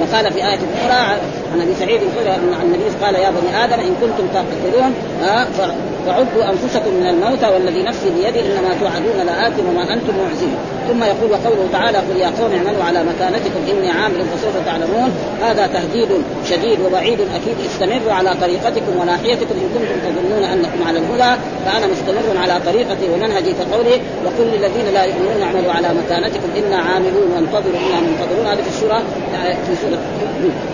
وقال في آية أخرى عن أبي سعيد أن النبي قال يا بني آدم إن كنتم تعتقدون فعدوا أنفسكم من الموتى والذي نفسي بيده إنما توعدون لآت وما أنتم معزين. ثم يقول وقوله تعالى قل يا قوم اعملوا على مكانتكم إني عامل فسوف تعلمون. هذا تهديد شديد ووعيد أكيد. استمروا على طريقتكم وناحيتكم إن كنتم تظنون أنكم على الهدى. فأنا مستمر على طريقتي ومنهجي كقوله وقل للذين لا يؤمنون اعملوا على مكانتكم إنا عاملون. وانتظروا إنا منتظرون. هذه في السورة في سورة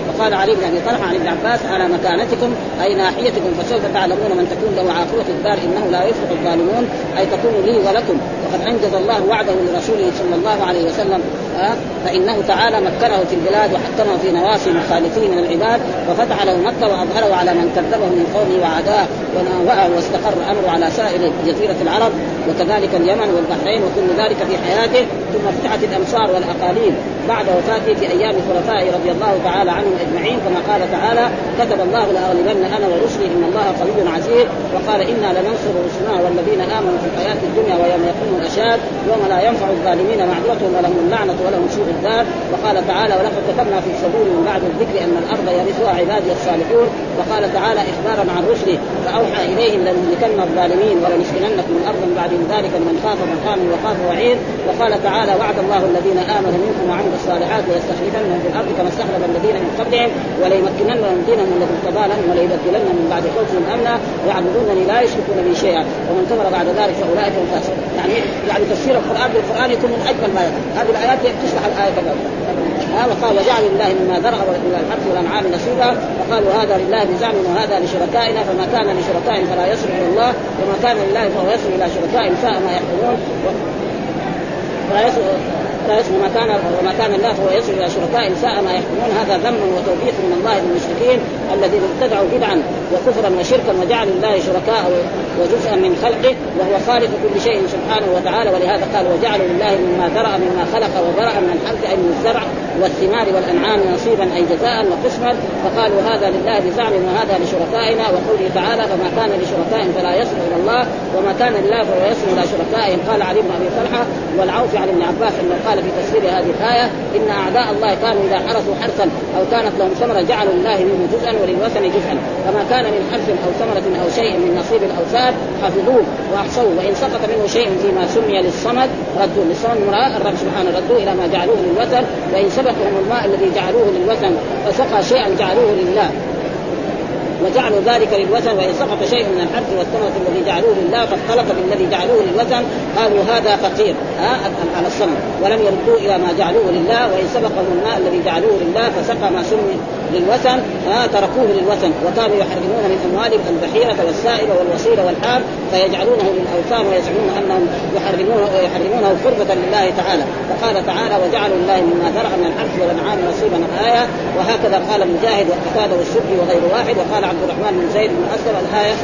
وقال علي بن أبي طلحة عن ابن عباس على مكانتكم أي ناحيتكم فسوف تعلمون من تكون له عاقبة الدار إنه لا يفلح الظالمون. أي تكون لي ولكم وقد أنجز الله وعده لرسوله صلى الله عليه وسلم فإنه تعالى مكنه في البلاد وحكمه في نواصي مخالفيه من العباد وفتح له مكة وأظهره على من كذبه من قومه وعداه وناوأه واستقر أمره على سائر جزيرة العرب وكذلك اليمن والبحرين وكل ذلك في حياته ثم فتحت الأمصار والأقاليم. بعد وفاته في أيام خلفائه رضي الله تعالى عنهم أجمعين كما قال تعالى كتب الله لأغلبن أنا ورسلي إن الله قوي عزيز وقال إنا لننصر رسلنا والذين آمنوا في الحياة الدنيا ويوم يقوم الأشهاد يوم لا ينفع الظالمين معذرتهم ولهم اللعنة ولهم سوء الدار. وقال تعالى ولقد كتبنا في الزبور من بعد الذكر أن الأرض يرثها عبادي الصالحون. وقال تعالى إخبارا عن رسله فأوحى إليهم لنهلكن الظالمين ولنسكننكم الأرض من بعد ذلك من خاف مقامي وخاف وعيد. وقال تعالى وعد الله الذين آمنوا منكم وعملوا الصالحات ويستخلفنهم في الأرض كما استخلف الذين من قبلهم وليمكنن لهم دينهم الذي ارتضى لهم وليبدلنهم من بعد خوفهم أمنا. يعبدونني لا يشركون بي شيئا. ومن كفر بعد ذلك فأولئك هم يعني يعني تفسير القرآن بالقرآن يكون من أجمل ما يكون. هذه الآيات تشرح الآية كذا ها وقال وجعل لله مما ذرع إلى الحرث والأنعام نصيبا. وقالوا هذا لله بزعم وهذا لشركائنا. فما كان لشركائهم فلا يصل إلى الله وما كان لله فهو يصل إلى شركائهم ساء ما يحكمون لا وما كان وما كان الله فهو يصل إلى شركاء ساء ما يحكمون. هذا ذم وتوبيخ من الله للمشركين الذين ابتدعوا بدعا وكفرا وشركا وجعلوا الله شركاء وجزءا من خلقه وهو خالق كل شيء سبحانه وتعالى. ولهذا قال وجعلوا لله مما ذرأ مما خلق وذرأ من الحرث أي من الزرع والثمار والأنعام نصيبا أي جزاء وقسما فقالوا هذا لله بزعم وهذا لشركائنا. وقوله تعالى فما كان لشركائهم فلا يصل إلى الله وما كان لله فهو يصل إلى شركائهم. قال علي بن أبي طلحة والعوف عن ابن عباس إنه قال في تفسير هذه الآية إن أعداء الله كانوا إذا حرثوا حرثا أو كانت لهم ثمرة جعلوا لله منه جزءا وللوثن جزءا. فما كان من حرث أو ثمرة أو شيء من نصيب الأوثان حفظوه وأحصوه وإن سقط منه شيء فيما سمي للصمد ردوه. للصمد الرب سبحانه ردوه إلى ما جعلوه للوثن. وإن سبقهم الماء الذي جعلوه للوثن فسقى شيئا جعلوه لله. وجعلوا ذلك للوثن وإن سقط شيء من الحرث والثمره الذي جعلوه لله فاختلط بالذي جعلوه للوثن قالوا هذا فقير ها على الصنم ولم يردوا إلى ما جعلوه لله وإن سبقهم الماء الذي جعلوه لله فسقى ما سمي للوثن تركوه للوثن. وكانوا يحرمون من اموالهم البحيرة والسائل والوصيل والحام فيجعلونه للأوثان ويزعمون أنهم يحرمونه ويحرمونه قربة لله تعالى. فقال تعالى وجعلوا لله مما ذرع من الحرث والأنعام نصيبا الايه وهكذا قال مجاهد وقتاده والسبي وغير واحد. وقال عبد الرحمن بن زيد بن اسلم الايه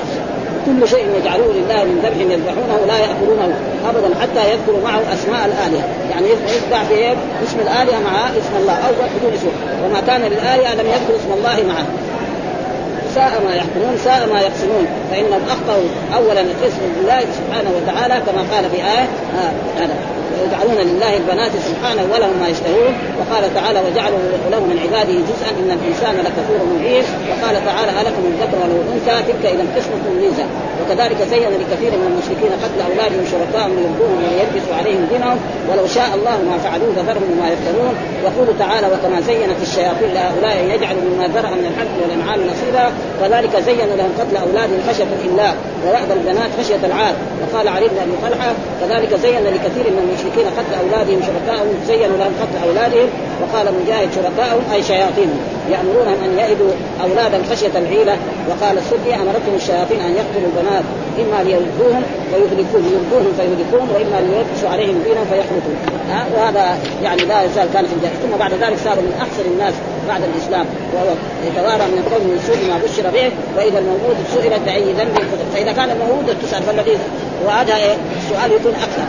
كل شيء يجعلوه لله من ذبح يذبحونه لا يأكلونه ابدا حتى يذكروا معه أسماء الآلهة، يعني يذبح باسم الآلهة مع اسم الله أو بدون اسم، وما كان للآلهة لم يذكر اسم الله معه. ساء ما يحكمون ساء ما يقسمون. فإنهم أخطأوا. اولا القسم بالله سبحانه وتعالى كما قال في آية آه هذا. ويجعلون لله البنات سبحانه ولهم ما يشتهون. وقال تعالى وجعلوا له من عباده جزءا إن الإنسان لكفور مبين. وقال تعالى ألكم الذكر تلك إذا قسمة ميزه وكذلك زين لكثير من المشركين قتل أولادهم شركاءهم ليردوهم وليلبسوا عليهم دينهم ولو شاء الله ما فعلوه فذرهم وما يفترون يقول تعالى وكما زينت الشياطين لهؤلاء يجعلوا مما ذرع من الحرث والأنعام نصيبا. كذلك زين لهم قتل أولادهم خشية الاملاك ووعد البنات خشية العار. وقال علي بن أبي طلحة كذلك زين لكثير من المشركين قتل أولادهم شركائهم زينوا لهم قتل أولادهم وقال مجاهد شركائهم أي شياطينهم يامرونهم أن يئدوا أولادا خشية العيلة. وقال السدي أمرتهم الشياطين أن يقتلوا البنات إما ليردوهم فيهلكون يردوهم فيهلكون وإما ليلبسوا عليهم دينا فيخلطون ها؟ وهذا يعني لا يزال كان في الجاهليه ثم بعد ذلك صاروا من أحسن الناس بعد الإسلام. وهو يتوارى من القوم من سوء ما بشر به وإذا الموجود سئلت بأي ذنب فإذا كان الموجود تسأل فالذي إيه؟ السؤال يكون أكثر.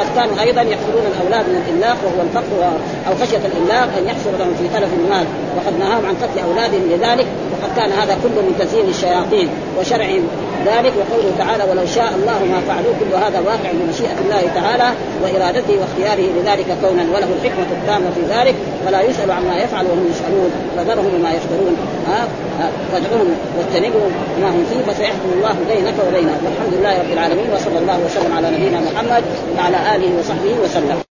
وقد كانوا أيضا يقتلون الأولاد من الإملاق وهو الفقر أو خشية الإملاق أن يحصل لهم في تلف المال. وقد نهاهم عن قتل اولادهم لذلك وقد كان هذا كله من تزيين الشياطين وشرعهم ذلك. وقوله تعالى ولو شاء الله ما فعلوه كل هذا واقع بمشيئه الله تعالى وإرادته واختياره لذلك كونا وله الحكمة التامة في ذلك. ولا يسأل عما يفعل وهم يسالون فذرهم وما يفترون. فادعوهم واجتنبهم ما هم فيه فسيحكم الله بينك وبينهم. والحمد لله رب العالمين وصلى الله وسلم على نبينا محمد وعلى اله وصحبه وسلم.